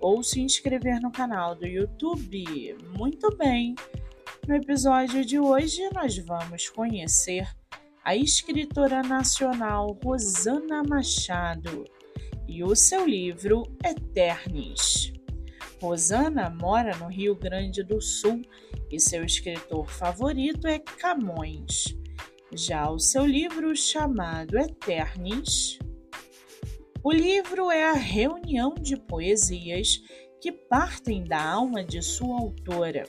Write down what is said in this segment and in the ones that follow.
ou se inscrever no canal do YouTube. Muito bem! No episódio de hoje, nós vamos conhecer a escritora nacional Rosana Machado e o seu livro Eternis. Rosana mora no Rio Grande do Sul e seu escritor favorito é Camões. Já o seu livro chamado Eternis o livro é a reunião de poesias que partem da alma de sua autora.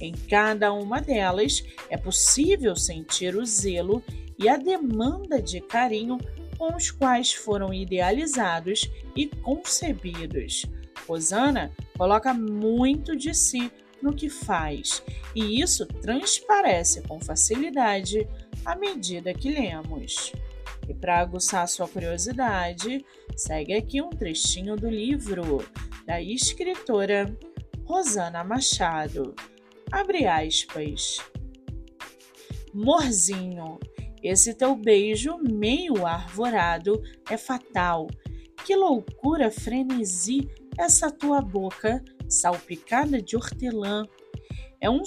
Em cada uma delas é possível sentir o zelo e a demanda de carinho com os quais foram idealizados e concebidos. Rosana coloca muito de si no que faz, e isso transparece com facilidade à medida que lemos. E para aguçar sua curiosidade, segue aqui um trechinho do livro da escritora Rosana Machado. Abre aspas. Morzinho, esse teu beijo meio arvorado é fatal. Que loucura, frenesi, essa tua boca salpicada de hortelã. É um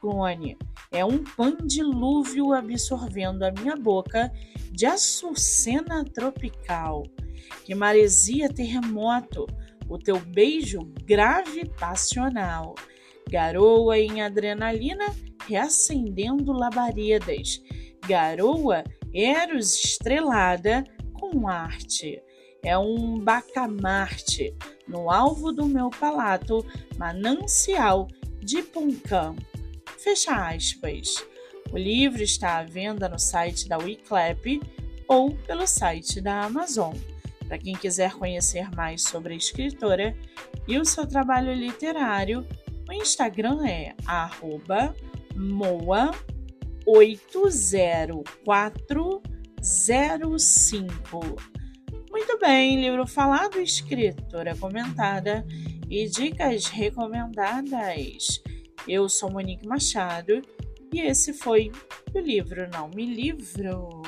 ciclone, é um pandilúvio absorvendo a minha boca de açucena tropical. Que maresia terremoto, o teu beijo grave passional. Garoa em adrenalina, reacendendo labaredas. Garoa eros estrelada com arte. É um bacamarte no alvo do meu palato, manancial de Puncam. Fecha aspas. O livro está à venda no site da Wiclap ou pelo site da Amazon. Para quem quiser conhecer mais sobre a escritora e o seu trabalho literário, o Instagram é moa80405. Muito bem, livro falado, escritora comentada e dicas recomendadas. Eu sou Monique Machado e esse foi o livro Não Me Livro.